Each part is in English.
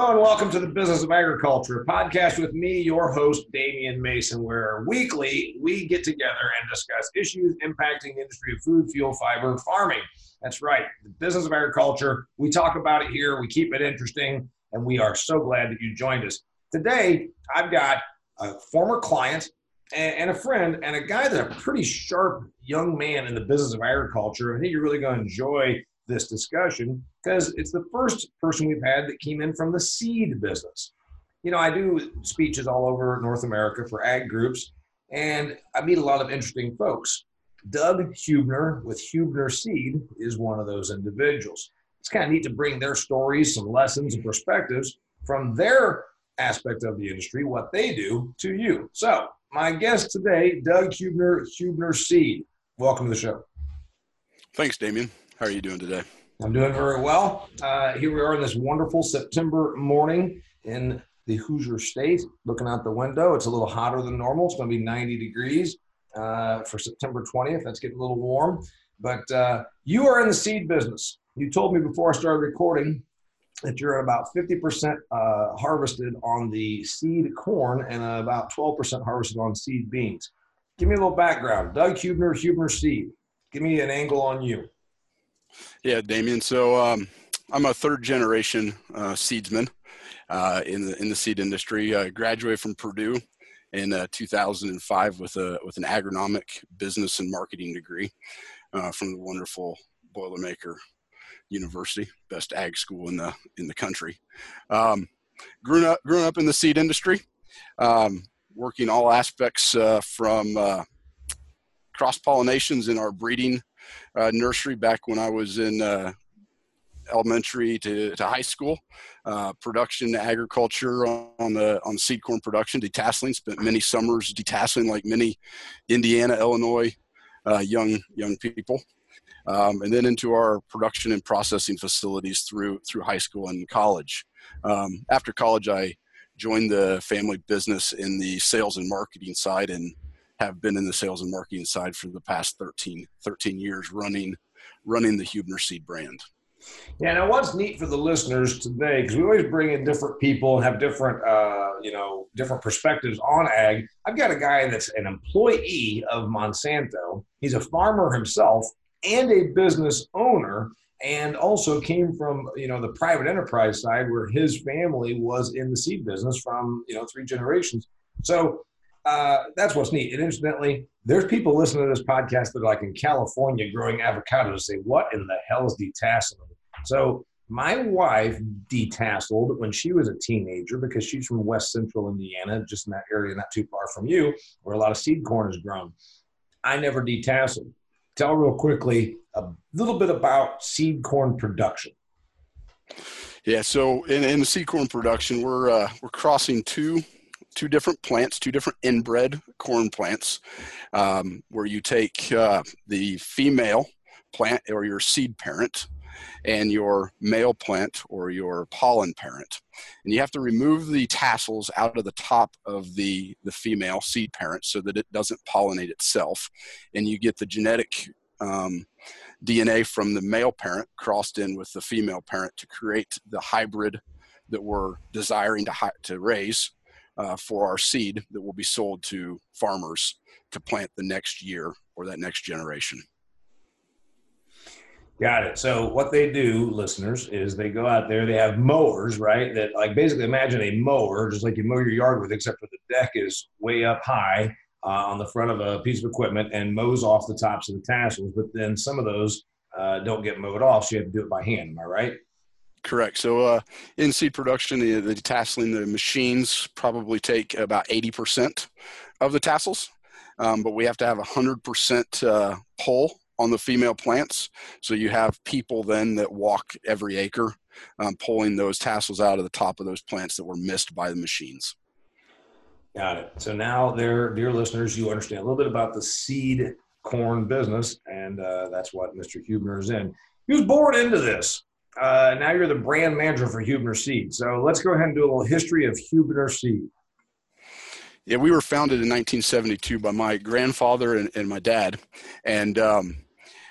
Hello and welcome to the Business of Agriculture, podcast with me, your host, Damian Mason, where weekly we get together and discuss issues impacting the industry of food, fuel, fiber, farming. That's right, the business of agriculture. We talk about it here, we keep it interesting, and we are so glad that you joined us. Today, I've got a former client and, a friend and a guy that's a pretty sharp young man in the business of agriculture. I think you're really going to enjoy this discussion because it's the first person we've had that came in from the seed business. You know, I do speeches all over North America for ag groups, and I meet a lot of interesting folks. Doug Hubner with Hubner Seed is one of those individuals. It's kind of neat to bring their stories, some lessons, and perspectives from their aspect of the industry, what they do, to you. So, my guest today, Doug Hubner, Huebner Seed. Welcome to the show. Thanks, Damian. How are you doing today? I'm doing very well. Uh, here we are in this wonderful September morning in the Hoosier State. Looking out the window, it's a little hotter than normal. It's going to be 90 degrees uh, for September 20th. That's getting a little warm. But uh, you are in the seed business. You told me before I started recording that you're about 50% uh, harvested on the seed corn and about 12% harvested on seed beans. Give me a little background. Doug Hubner, Hubner Seed. Give me an angle on you. Yeah, Damian. So um, I'm a third generation uh, seedsman uh, in the in the seed industry. I graduated from Purdue in uh, 2005 with a with an agronomic business and marketing degree uh, from the wonderful Boilermaker University, best ag school in the in the country. Um, grew up grew up in the seed industry, um, working all aspects uh, from uh, cross pollinations in our breeding uh, nursery back when I was in uh, elementary to, to high school. Uh, production agriculture on the on seed corn production, detasseling. Spent many summers detasseling, like many Indiana, Illinois uh, young young people. Um, and then into our production and processing facilities through through high school and college. Um, after college, I joined the family business in the sales and marketing side and have been in the sales and marketing side for the past 13, 13 years running running the Hubner Seed brand. Yeah, now what's neat for the listeners today, because we always bring in different people and have different, uh, you know, different perspectives on ag. I've got a guy that's an employee of Monsanto. He's a farmer himself and a business owner, and also came from, you know, the private enterprise side where his family was in the seed business from, you know, three generations. So uh, that's what's neat. And incidentally, there's people listening to this podcast that are like in California growing avocados and say, what in the hell is detasseling? So my wife detasseled when she was a teenager because she's from West Central Indiana, just in that area not too far from you, where a lot of seed corn is grown. I never detasseled. Tell real quickly a little bit about seed corn production. Yeah, so in, in the seed corn production, we're uh, we're crossing two two different plants, two different inbred corn plants, um, where you take uh, the female plant or your seed parent and your male plant or your pollen parent. And you have to remove the tassels out of the top of the, the female seed parent so that it doesn't pollinate itself. And you get the genetic um, DNA from the male parent crossed in with the female parent to create the hybrid that we're desiring to, to raise uh, for our seed that will be sold to farmers to plant the next year or that next generation. Got it. So what they do, listeners, is they go out there. They have mowers, right? That like basically imagine a mower, just like you mow your yard with, except for the deck is way up high uh, on the front of a piece of equipment and mows off the tops of the tassels. But then some of those uh, don't get mowed off, so you have to do it by hand. Am I right? Correct. So uh, in seed production, the, the tasseling, the machines probably take about 80% of the tassels, um, but we have to have 100% uh, pull on the female plants. So you have people then that walk every acre um, pulling those tassels out of the top of those plants that were missed by the machines. Got it. So now, there, dear listeners, you understand a little bit about the seed corn business, and uh, that's what Mr. Hubner is in. He was born into this. Uh, now you're the brand manager for Hubner Seed. So let's go ahead and do a little history of Hubner Seed. Yeah, we were founded in 1972 by my grandfather and, and my dad, and um,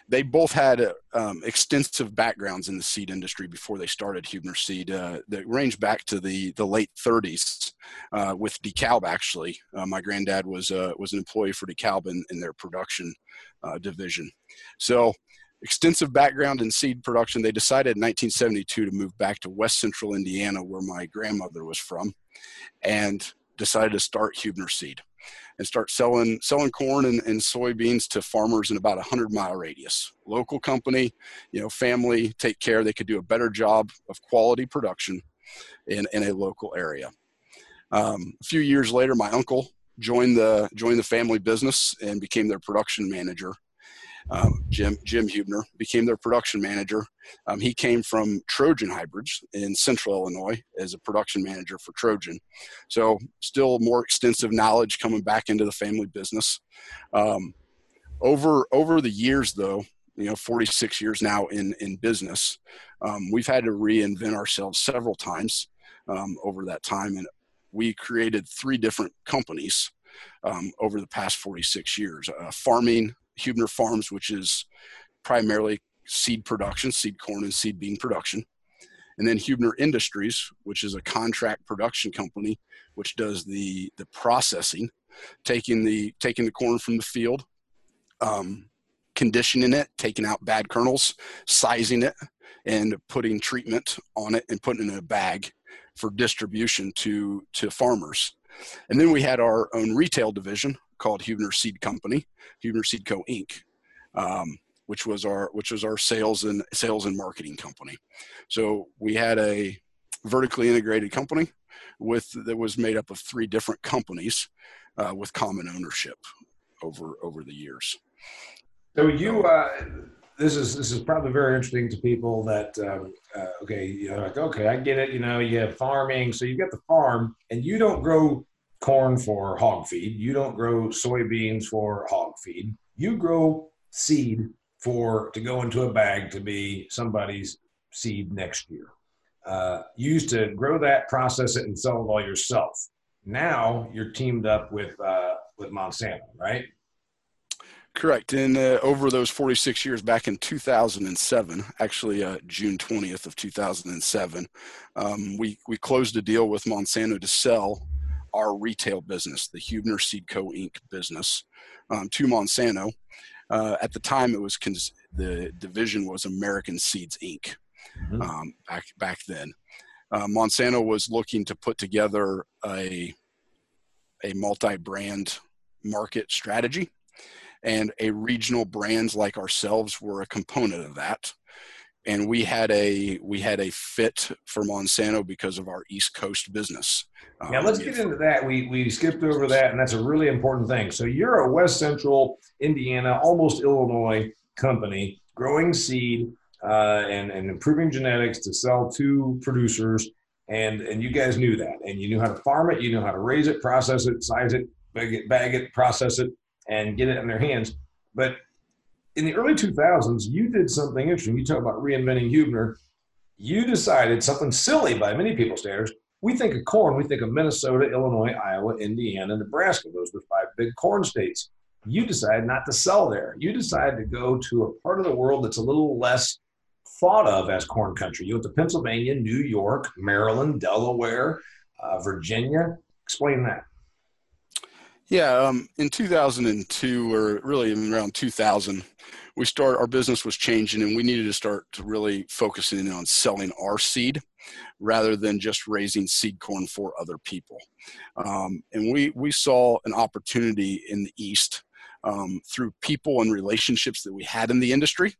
they both had um, extensive backgrounds in the seed industry before they started Hubner Seed uh, that ranged back to the, the late 30s uh, with DeKalb, actually. Uh, my granddad was, uh, was an employee for DeKalb in, in their production uh, division. So, extensive background in seed production. They decided in 1972 to move back to West Central Indiana, where my grandmother was from, and decided to start Hubner Seed and start selling selling corn and, and soybeans to farmers in about a hundred mile radius. Local company, you know, family take care. They could do a better job of quality production in, in a local area. Um, a few years later, my uncle joined the joined the family business and became their production manager um, Jim Jim Hubner became their production manager. Um, he came from Trojan Hybrids in Central Illinois as a production manager for Trojan, so still more extensive knowledge coming back into the family business. Um, over over the years, though, you know, 46 years now in in business, um, we've had to reinvent ourselves several times um, over that time, and we created three different companies um, over the past 46 years: uh, farming, Hubner Farms, which is primarily seed production, seed corn and seed bean production. And then Hubner Industries, which is a contract production company, which does the the processing, taking the taking the corn from the field, um, conditioning it, taking out bad kernels, sizing it, and putting treatment on it and putting it in a bag for distribution to to farmers. And then we had our own retail division, called Hubner Seed Company, Hubner Seed Co. Inc., um, which was our which was our sales and sales and marketing company. So we had a vertically integrated company with that was made up of three different companies uh, with common ownership over over the years. So you. Uh, this is this is probably very interesting to people that um, uh, okay you know like okay I get it you know you have farming so you've got the farm and you don't grow corn for hog feed. You don't grow soybeans for hog feed. You grow seed for to go into a bag to be somebody's seed next year. Uh, you used to grow that, process it, and sell it all yourself. Now you're teamed up with uh, with Monsanto, right? Correct. And uh, over those 46 years, back in 2007, actually uh, June 20th of 2007, um, we we closed a deal with Monsanto to sell our retail business, the Hubner Seed Co. Inc. business, um, to Monsanto. Uh, at the time, it was cons- the division was American Seeds Inc. Mm-hmm. Um, back back then. Uh, Monsanto was looking to put together a a multi-brand market strategy, and a regional brands like ourselves were a component of that and we had a we had a fit for Monsanto because of our East Coast business. Yeah, um, let's get into that. We we skipped over that, and that's a really important thing. So you're a West Central Indiana, almost Illinois company, growing seed uh, and and improving genetics to sell to producers, and and you guys knew that, and you knew how to farm it, you knew how to raise it, process it, size it, bag it, bag it, process it, and get it in their hands. But in the early 2000s, you did something interesting. You talk about reinventing Hubner. You decided something silly by many people's standards. We think of corn, we think of Minnesota, Illinois, Iowa, Indiana, Nebraska. Those are the five big corn states. You decided not to sell there. You decided to go to a part of the world that's a little less thought of as corn country. You went to Pennsylvania, New York, Maryland, Delaware, uh, Virginia. Explain that. Yeah, um, in 2002 or really around 2000, we start our business was changing and we needed to start to really focusing on selling our seed rather than just raising seed corn for other people. Um, and we we saw an opportunity in the East um, through people and relationships that we had in the industry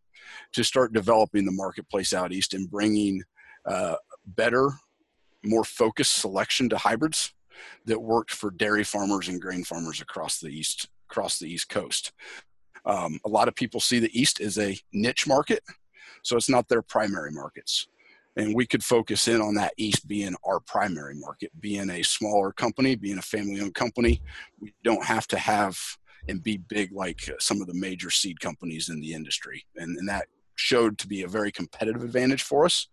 to start developing the marketplace out east and bringing uh, better, more focused selection to hybrids that worked for dairy farmers and grain farmers across the east across the east coast. Um, a lot of people see the east as a niche market, so it's not their primary markets. And we could focus in on that east being our primary market, being a smaller company, being a family-owned company. We don't have to have and be big like some of the major seed companies in the industry, and, and that showed to be a very competitive advantage for us,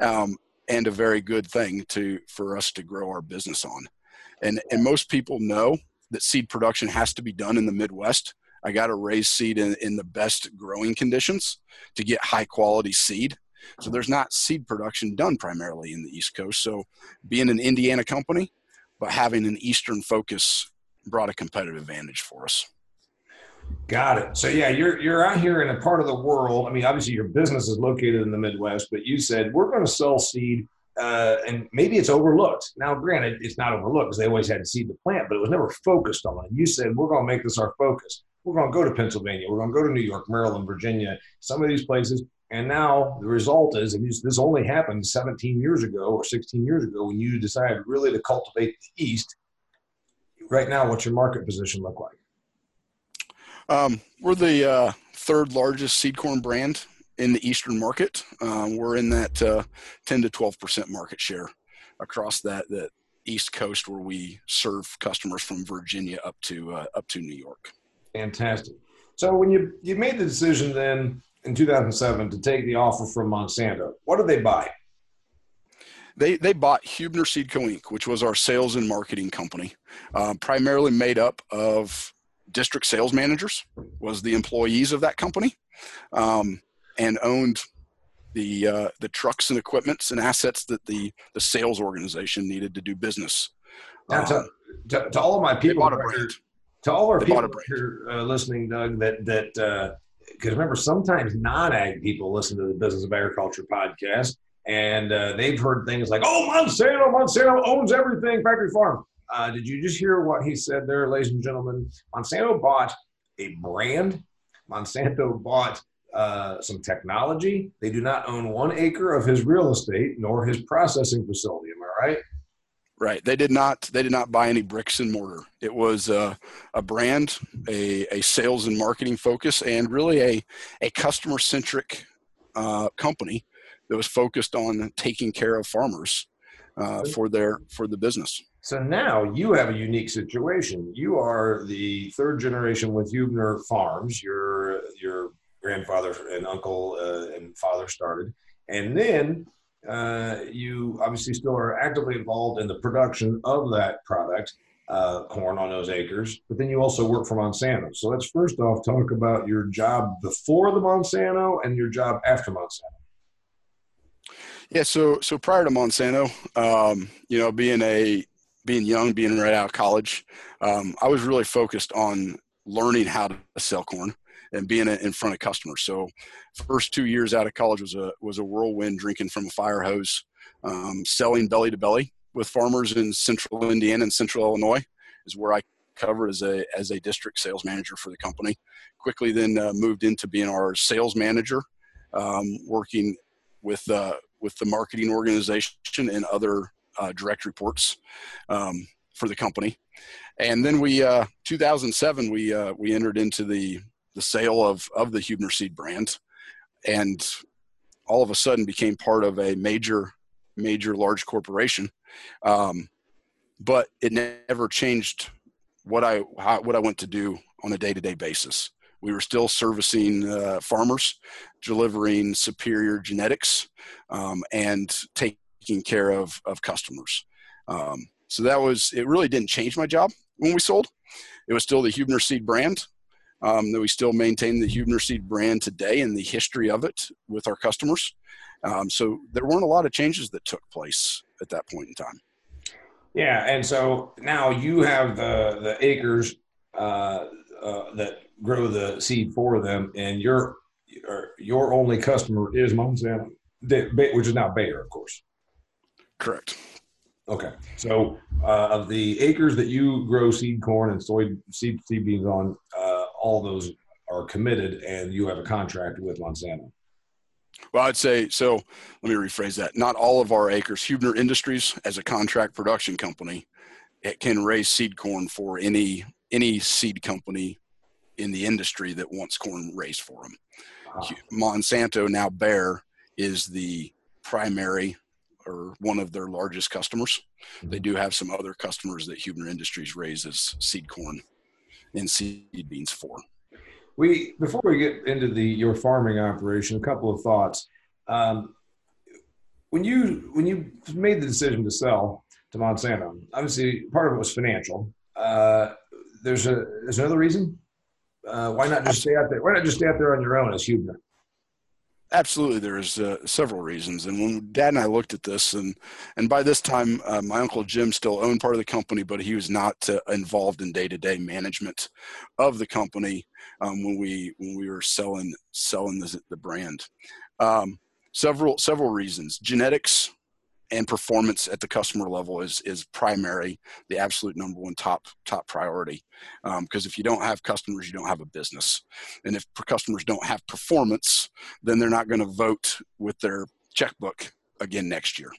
um, and a very good thing to for us to grow our business on and and most people know that seed production has to be done in the Midwest. I got to raise seed in, in the best growing conditions to get high quality seed. So there's not seed production done primarily in the East Coast. So being an Indiana company, but having an Eastern focus brought a competitive advantage for us. Got it. So yeah, you're you're out here in a part of the world. I mean, obviously your business is located in the Midwest, but you said we're going to sell seed, uh, and maybe it's overlooked. Now, granted, it's not overlooked because they always had to seed the plant, but it was never focused on. it. You said we're going to make this our focus. We're going to go to Pennsylvania. We're going to go to New York, Maryland, Virginia, some of these places. And now the result is, and this only happened 17 years ago or 16 years ago when you decided really to cultivate the East. Right now, what's your market position look like? Um, we're the uh, third largest seed corn brand in the Eastern market. Um, we're in that uh, 10 to 12 percent market share across that that East Coast, where we serve customers from Virginia up to uh, up to New York. Fantastic. So when you you made the decision then in 2007 to take the offer from Monsanto, what did they buy? They, they bought Hubner Seed Co. Inc., which was our sales and marketing company, uh, primarily made up of district sales managers was the employees of that company um, and owned the uh, the trucks and equipments and assets that the the sales organization needed to do business. Now, to, um, to, to, all of my people, to all our people here uh, listening, Doug, that that because uh, remember sometimes non-ag people listen to the Business of Agriculture podcast and uh, they've heard things like, "Oh, Monsanto, Monsanto owns everything, factory farm." Uh, did you just hear what he said there, ladies and gentlemen? Monsanto bought a brand. Monsanto bought uh, some technology. They do not own one acre of his real estate nor his processing facility. Am I right? Right. They did not. They did not buy any bricks and mortar. It was uh, a brand, a, a sales and marketing focus, and really a a customer centric uh, company that was focused on taking care of farmers uh, for their for the business. So now you have a unique situation. You are the third generation with Hubner Farms. Your your grandfather and uncle uh, and father started, and then uh, you obviously still are actively involved in the production of that product, uh, corn on those acres. But then you also work for Monsanto. So let's first off talk about your job before the Monsanto and your job after Monsanto. Yeah, so so prior to Monsanto, um, you know, being a being young, being right out of college, um, I was really focused on learning how to sell corn and being in front of customers. So, first two years out of college was a was a whirlwind, drinking from a fire hose, um, selling belly to belly with farmers in Central Indiana and Central Illinois is where I covered as a as a district sales manager for the company. Quickly, then uh, moved into being our sales manager, um, working with uh, with the marketing organization and other uh, direct reports um, for the company. And then we, uh, 2007, we uh, we entered into the the sale of of the Hubner Seed brand, and all of a sudden became part of a major major large corporation. Um, but it never changed what I how, what I went to do on a day to day basis. We were still servicing uh, farmers, delivering superior genetics, um, and taking taking care of of customers. Um, so that was it. Really didn't change my job when we sold. It was still the Hubner Seed brand. Um, that we still maintain the Hubner Seed brand today and the history of it with our customers. Um, so there weren't a lot of changes that took place at that point in time. Yeah, and so now you have the the acres uh, uh, that grow the seed for them, and your your only customer is Monsanto, which is now Bayer, of course. Correct. Okay. So uh, of the acres that you grow seed corn and soy seed seed beans on, uh, all those are committed, and you have a contract with Monsanto. Well, I'd say so. Let me rephrase that. Not all of our acres. Hubner Industries, as a contract production company, it can raise seed corn for any any seed company in the industry that wants corn raised for them. Uh-huh. Monsanto now Bayer is the primary or one of their largest customers. Mm-hmm. They do have some other customers that Hubner Industries raises seed corn and seed beans for. We before we get into the your farming operation, a couple of thoughts. Um, when you when you made the decision to sell to Monsanto, obviously part of it was financial. Uh, there's a there's another reason. Uh, why not just stay out there? Why not just stay out there on your own as Hubner? Absolutely, there's uh, several reasons. And when Dad and I looked at this, and and by this time, uh, my uncle Jim still owned part of the company, but he was not uh, involved in day-to-day management of the company um, when we when we were selling selling the, the brand. Um, several several reasons. Genetics and performance at the customer level is is primary, the absolute number one top top priority. Because um, if you don't have customers, you don't have a business, and if customers don't have performance, then they're not going to vote with their checkbook again next year.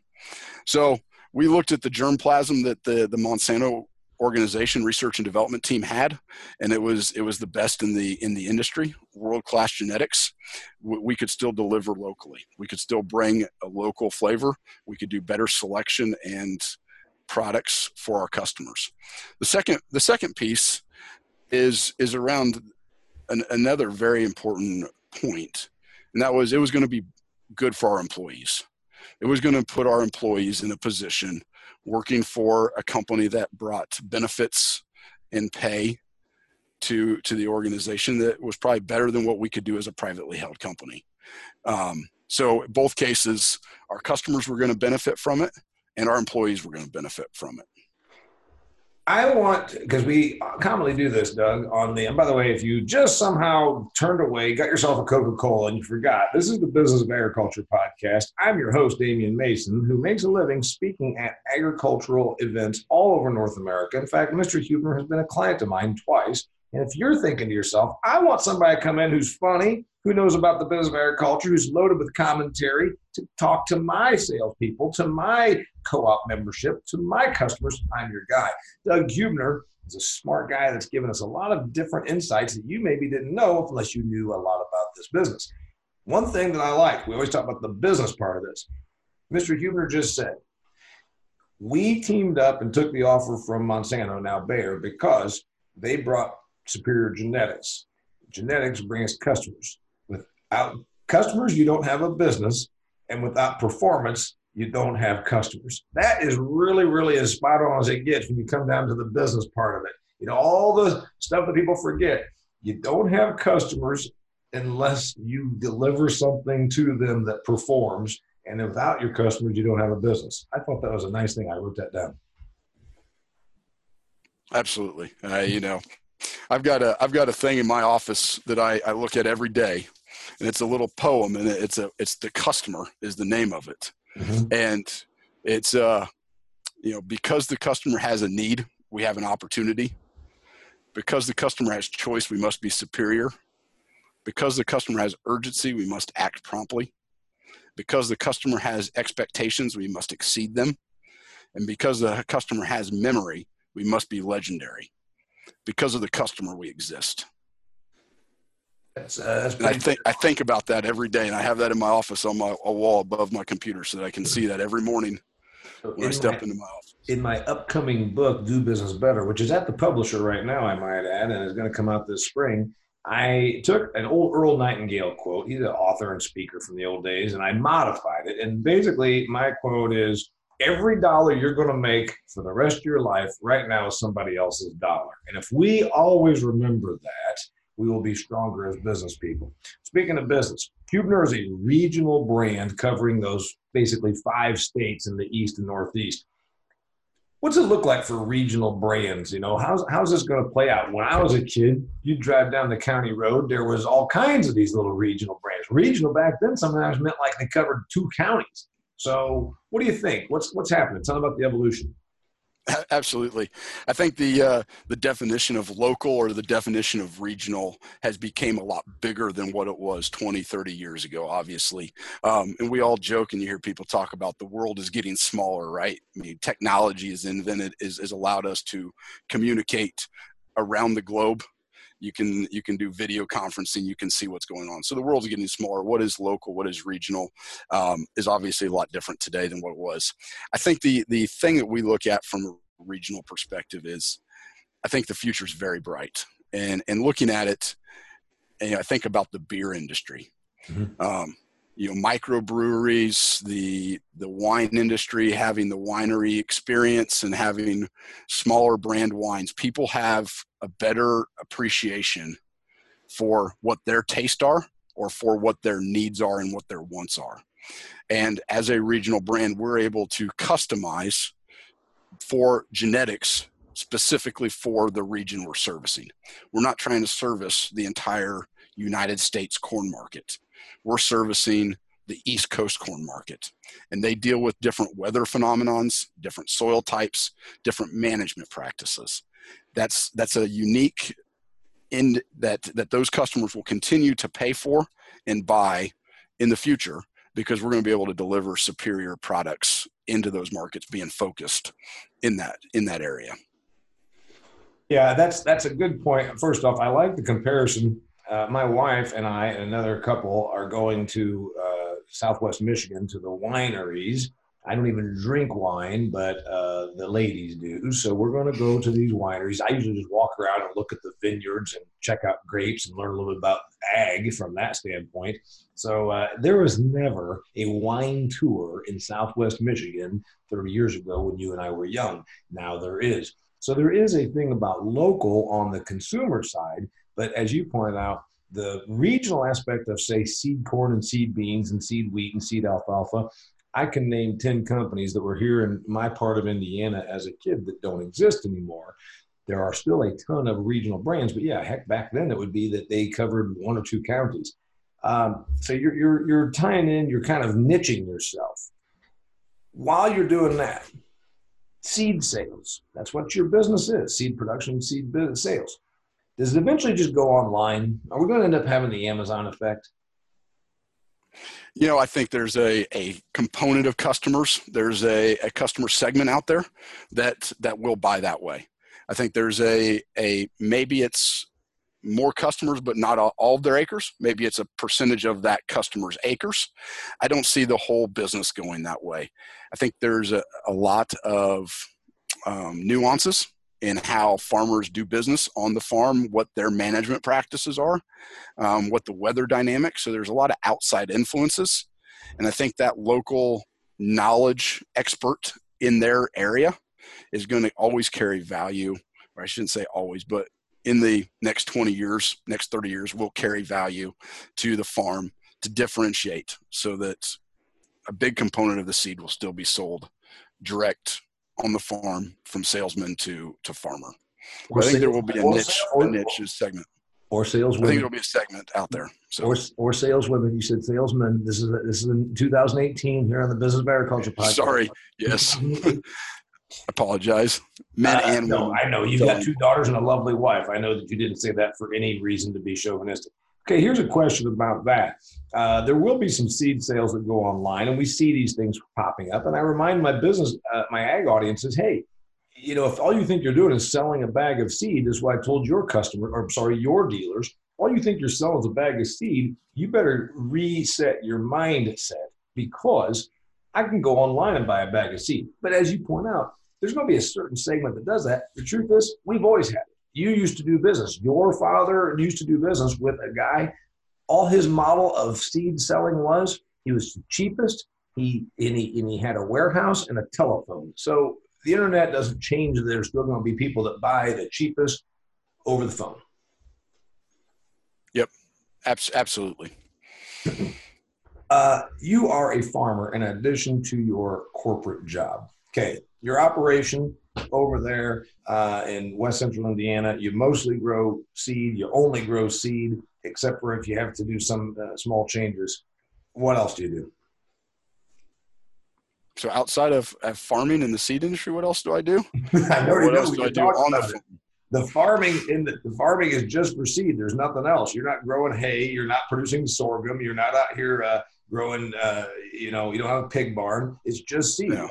So we looked at the germplasm that the the Monsanto organization research and development team had and it was it was the best in the in the industry world class genetics. We could still deliver locally. We could still bring a local flavor. We could do better selection and products for our customers. The second the second piece is is around an, another very important point and that was it was going to be good for our employees. It was going to put our employees in a position working for a company that brought benefits and pay to to the organization that was probably better than what we could do as a privately held company. Um, so both cases, our customers were going to benefit from it, and our employees were going to benefit from it. I want because we commonly do this, Doug. On the and by the way, if you just somehow turned away, got yourself a Coca Cola, and you forgot, this is the Business of Agriculture podcast. I'm your host, Damian Mason, who makes a living speaking at agricultural events all over North America. In fact, Mr. Hubner has been a client of mine twice. And if you're thinking to yourself, I want somebody to come in who's funny, who knows about the business of agriculture, who's loaded with commentary to talk to my salespeople, to my co-op membership, to my customers. I'm your guy. Doug Hubner is a smart guy that's given us a lot of different insights that you maybe didn't know unless you knew a lot about this business. One thing that I like, we always talk about the business part of this. Mr. Hubner just said, we teamed up and took the offer from Monsanto, now Bayer, because they brought superior genetics. Genetics brings customers. Without customers, you don't have a business. And without performance, you don't have customers. That is really, really as spot on as it gets when you come down to the business part of it. You know, all the stuff that people forget. You don't have customers unless you deliver something to them that performs. And without your customers, you don't have a business. I thought that was a nice thing. I wrote that down. Absolutely. Uh, you know, I've got a I've got a thing in my office that I, I look at every day, and it's a little poem, and it's a it's the customer is the name of it, mm-hmm. and it's uh you know because the customer has a need, we have an opportunity. Because the customer has choice, we must be superior. Because the customer has urgency, we must act promptly. Because the customer has expectations, we must exceed them. And because the customer has memory, we must be legendary because of the customer we exist. That's, uh, that's I think I think about that every day, and I have that in my office on my a wall above my computer, so that I can see that every morning so when I step my, into my office. In my upcoming book, "Do Business Better," which is at the publisher right now, I might add, and is going to come out this spring. I took an old Earl Nightingale quote. He's an author and speaker from the old days, and I modified it. And basically, my quote is every dollar you're going to make for the rest of your life right now is somebody else's dollar. And if we always remember that, we will be stronger as business people. Speaking of business, Hubner is a regional brand covering those basically five states in the East and Northeast. What's it look like for regional brands? You know, how's, how's this going to play out? When I was a kid, you'd drive down the county road, there was all kinds of these little regional brands. Regional back then sometimes meant like they covered two counties. So, what do you think? What's what's happening? Tell me about the evolution. Absolutely, I think the uh, the definition of local or the definition of regional has became a lot bigger than what it was 20, 30 years ago. Obviously, um, and we all joke, and you hear people talk about the world is getting smaller, right? I mean, technology is invented is, is allowed us to communicate around the globe you can you can do video conferencing you can see what's going on. So the world's getting smaller. What is local? What is regional? Um, is obviously a lot different today than what it was. I think the the thing that we look at from a regional perspective is i think the future is very bright. And and looking at it and i think about the beer industry. Mm-hmm. um, you know microbreweries the the wine industry having the winery experience and having smaller brand wines people have a better appreciation for what their tastes are or for what their needs are and what their wants are. And as a regional brand, we're able to customize for genetics specifically for the region we're servicing. We're not trying to service the entire United States corn market. We're servicing the East Coast corn market. And they deal with different weather phenomenons, different soil types, different management practices. That's that's a unique in that that those customers will continue to pay for and buy in the future because we're going to be able to deliver superior products into those markets being focused in that in that area yeah that's that's a good point first off i like the comparison uh, my wife and i and another couple are going to uh, southwest michigan to the wineries I don't even drink wine, but uh, the ladies do. So we're going to go to these wineries. I usually just walk around and look at the vineyards and check out grapes and learn a little bit about ag from that standpoint. So uh, there was never a wine tour in Southwest Michigan 30 years ago when you and I were young. Now there is. So there is a thing about local on the consumer side, but as you pointed out, the regional aspect of say seed corn and seed beans and seed wheat and seed alfalfa I can name 10 companies that were here in my part of Indiana as a kid that don't exist anymore. There are still a ton of regional brands, but yeah, heck, back then it would be that they covered one or two counties. Um, so you're, you're, you're tying in, you're kind of niching yourself. While you're doing that, seed sales, that's what your business is seed production, seed sales. Does it eventually just go online? Are we going to end up having the Amazon effect? You know, I think there's a, a component of customers. There's a, a customer segment out there that that will buy that way. I think there's a a maybe it's more customers, but not all, of their acres. Maybe it's a percentage of that customer's acres. I don't see the whole business going that way. I think there's a, a lot of um, nuances in how farmers do business on the farm, what their management practices are, um, what the weather dynamics. So there's a lot of outside influences, and I think that local knowledge expert in their area is going to always carry value. Or I shouldn't say always, but in the next 20 years, next 30 years, will carry value to the farm to differentiate so that a big component of the seed will still be sold direct on the farm from salesman to to farmer. I think there will be a niche, or, a niche segment. Or saleswomen. I think there'll be a segment out there. So. Or, or saleswomen. You said salesmen. This is this is in 2018 here on the Business of Agriculture podcast. Sorry. Yes. I apologize. Men uh, and no, women. I know you've got two daughters and a lovely wife. I know that you didn't say that for any reason to be chauvinistic. Okay, here's a question about that. Uh, there will be some seed sales that go online, and we see these things popping up. And I remind my business, uh, my ag audiences, hey, you know, if all you think you're doing is selling a bag of seed, is what I told your customer, or sorry, your dealers, all you think you're selling is a bag of seed, you better reset your mindset because I can go online and buy a bag of seed. But as you point out, there's going to be a certain segment that does that. The truth is, we've always had it you used to do business. Your father used to do business with a guy. All his model of seed selling was he was the cheapest. He and he and he had a warehouse and a telephone. So the internet doesn't change. There's still going to be people that buy the cheapest over the phone. Yep, Abs- absolutely. Uh, you are a farmer in addition to your corporate job. Okay, your operation over there uh, in West Central Indiana, you mostly grow seed. You only grow seed, except for if you have to do some uh, small changes. What else do you do? So outside of, of farming in the seed industry, what else do I do? I what else do I do on the farm? The farming in the, the, farming is just for seed. There's nothing else. You're not growing hay. You're not producing sorghum. You're not out here uh, growing. Uh, you know, you don't have a pig barn. It's just seed, right?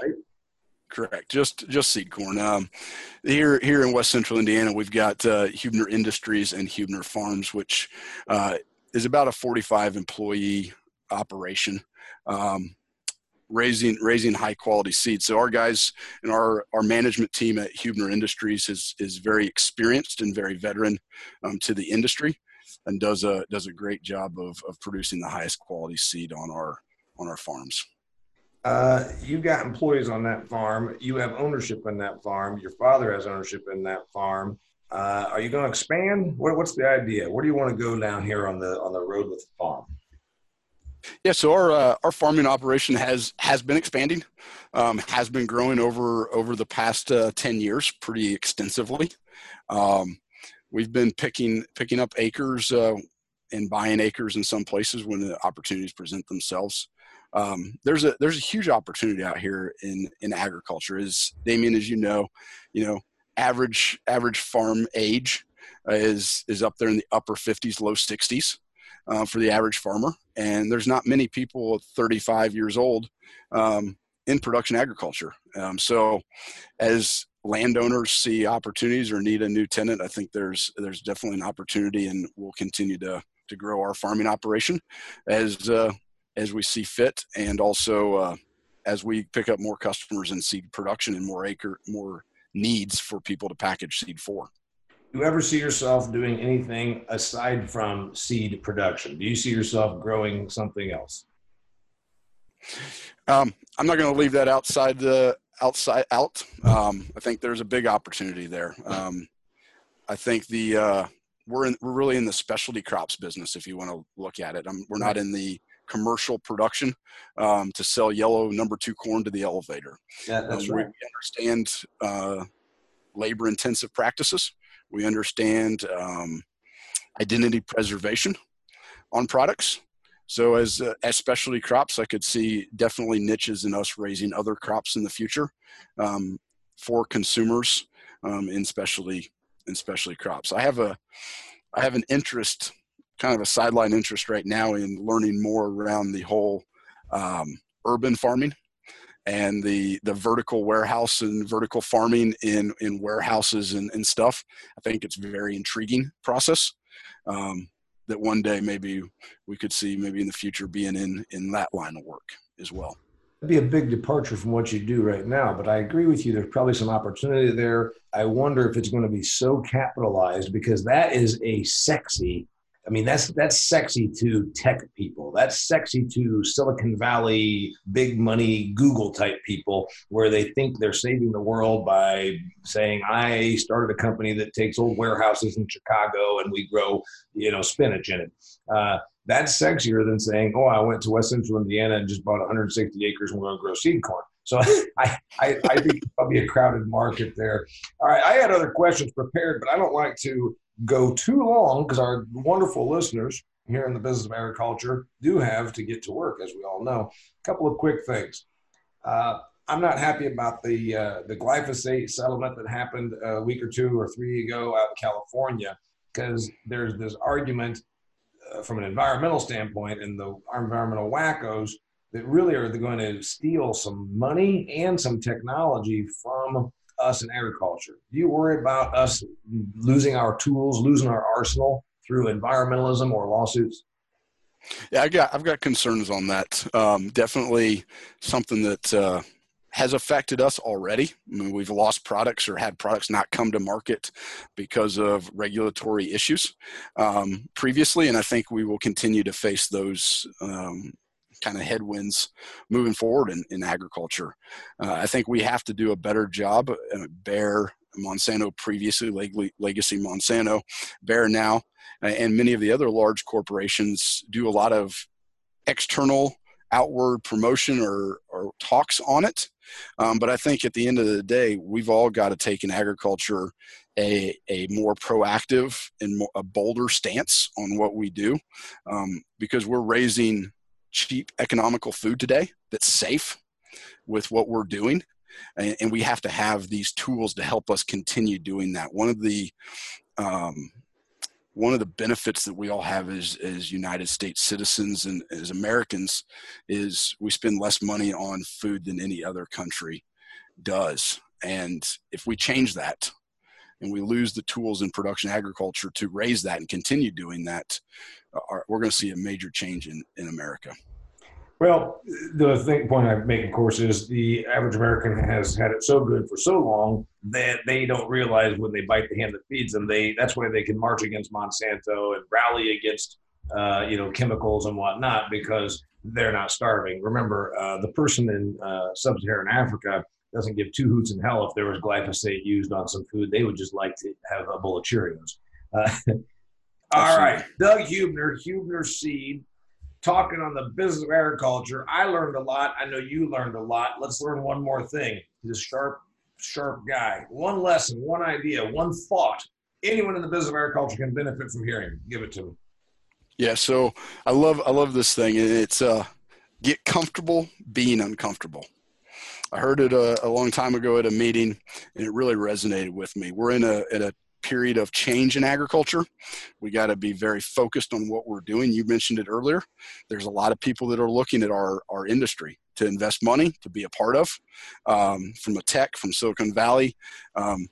Correct. Just just seed corn. Um, here here in West Central Indiana, we've got uh, Hubner Industries and Hubner Farms, which uh, is about a 45 employee operation, um, raising raising high quality seeds. So our guys and our our management team at Hubner Industries is is very experienced and very veteran um, to the industry, and does a does a great job of of producing the highest quality seed on our on our farms uh, you got employees on that farm. You have ownership in that farm. Your father has ownership in that farm. Uh, are you going to expand? What, what's the idea? Where do you want to go down here on the on the road with the farm? Yeah, so our uh, our farming operation has has been expanding, um, has been growing over over the past uh, ten years pretty extensively. Um, we've been picking picking up acres uh, and buying acres in some places when the opportunities present themselves. Um, there's a there's a huge opportunity out here in in agriculture. As Damian, as you know, you know average average farm age is is up there in the upper 50s, low 60s uh, for the average farmer, and there's not many people 35 years old um, in production agriculture. Um, so, as landowners see opportunities or need a new tenant, I think there's there's definitely an opportunity, and we'll continue to to grow our farming operation as uh, as we see fit, and also uh, as we pick up more customers in seed production and more acre more needs for people to package seed for. Do you ever see yourself doing anything aside from seed production? Do you see yourself growing something else? Um, I'm not going to leave that outside the outside out. Um, I think there's a big opportunity there. Um, I think the uh, we're in, we're really in the specialty crops business if you want to look at it. we're not in the commercial production um, to sell yellow number two corn to the elevator. Yeah, that's um, right. We understand uh, labor intensive practices. We understand um, identity preservation on products. So as uh, as specialty crops, I could see definitely niches in us raising other crops in the future um, for consumers um, in specialty in specialty crops. I have a I have an interest kind of a sideline interest right now in learning more around the whole um, urban farming and the the vertical warehouse and vertical farming in in warehouses and, and stuff. I think it's very intriguing process. Um, that one day maybe we could see maybe in the future being in in that line of work as well. It'd be a big departure from what you do right now, but I agree with you. There's probably some opportunity there. I wonder if it's going to be so capitalized because that is a sexy I mean, that's that's sexy to tech people. That's sexy to Silicon Valley, big money Google type people, where they think they're saving the world by saying, "I started a company that takes old warehouses in Chicago and we grow, you know, spinach in it." Uh, that's sexier than saying, "Oh, I went to West Central Indiana and just bought 160 acres and we're going to grow seed corn." So I, I, I think probably a crowded market there. All right, I had other questions prepared, but I don't like to go too long because our wonderful listeners here in the business of agriculture do have to get to work, as we all know. A couple of quick things. Uh, I'm not happy about the uh, the glyphosate settlement that happened a week or two or three ago out in California because there's this argument uh, from an environmental standpoint and the environmental wackos that really are going to steal some money and some technology from us in agriculture? Do you worry about us losing our tools, losing our arsenal through environmentalism or lawsuits? Yeah, I got I've got concerns on that. Um, definitely something that uh, has affected us already. I mean, we've lost products or had products not come to market because of regulatory issues um, previously, and I think we will continue to face those um, kind of headwinds moving forward in, in agriculture. Uh, I think we have to do a better job. Uh, Bayer, Monsanto previously, Legacy Monsanto, Bayer now, and many of the other large corporations do a lot of external outward promotion or, or talks on it. Um, but I think at the end of the day, we've all got to take in agriculture a, a more proactive and more, a bolder stance on what we do um, because we're raising cheap, economical food today that's safe with what we're doing. And, and we have to have these tools to help us continue doing that. One of the um, one of the benefits that we all have as, as United States citizens and as Americans is we spend less money on food than any other country does. And if we change that and we lose the tools in production agriculture to raise that and continue doing that, are, we're going to see a major change in, in America. Well, the thing, point I make, of course, is the average American has had it so good for so long that they don't realize when they bite the hand that feeds them. They that's why they can march against Monsanto and rally against uh, you know chemicals and whatnot because they're not starving. Remember, uh, the person in uh, sub-Saharan Africa doesn't give two hoots in hell if there was glyphosate used on some food. They would just like to have a bowl of Cheerios. Uh, all right, Doug Hubner, Hubner Seed, talking on the business of agriculture. I learned a lot. I know you learned a lot. Let's learn one more thing. He's a sharp, sharp guy. One lesson, one idea, one thought. Anyone in the business of agriculture can benefit from hearing. Give it to me. Yeah, so I love I love this thing, and it's uh, get comfortable being uncomfortable. I heard it a, a, long time ago at a meeting, and it really resonated with me. We're in a, at a period of change in agriculture. We got to be very focused on what we're doing. You mentioned it earlier. There's a lot of people that are looking at our, our industry to invest money, to be a part of, um, from a tech, from Silicon Valley. Um,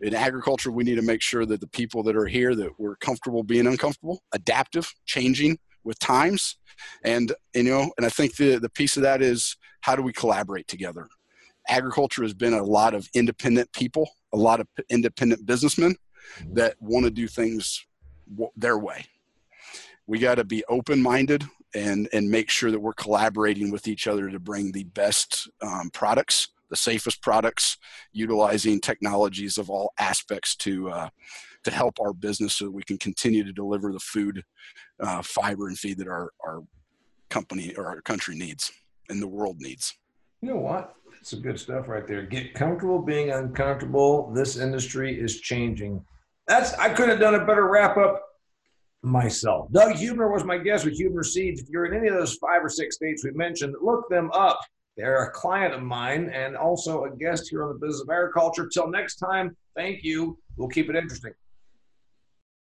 in agriculture, we need to make sure that the people that are here that we're comfortable being uncomfortable, adaptive, changing with times, and you know, and I think the the piece of that is how do we collaborate together. Agriculture has been a lot of independent people, a lot of independent businessmen that want to do things their way. We got to be open minded and and make sure that we're collaborating with each other to bring the best um, products the safest products, utilizing technologies of all aspects to uh, to help our business so we can continue to deliver the food, uh, fiber, and feed that our our company or our country needs and the world needs. You know what? Some good stuff right there. Get comfortable being uncomfortable. This industry is changing. That's I could have done a better wrap up myself. Doug Hubner was my guest with Hubner Seeds. If you're in any of those five or six states we mentioned, look them up. They're a client of mine and also a guest here on the Business of Agriculture. Till next time, thank you. We'll keep it interesting.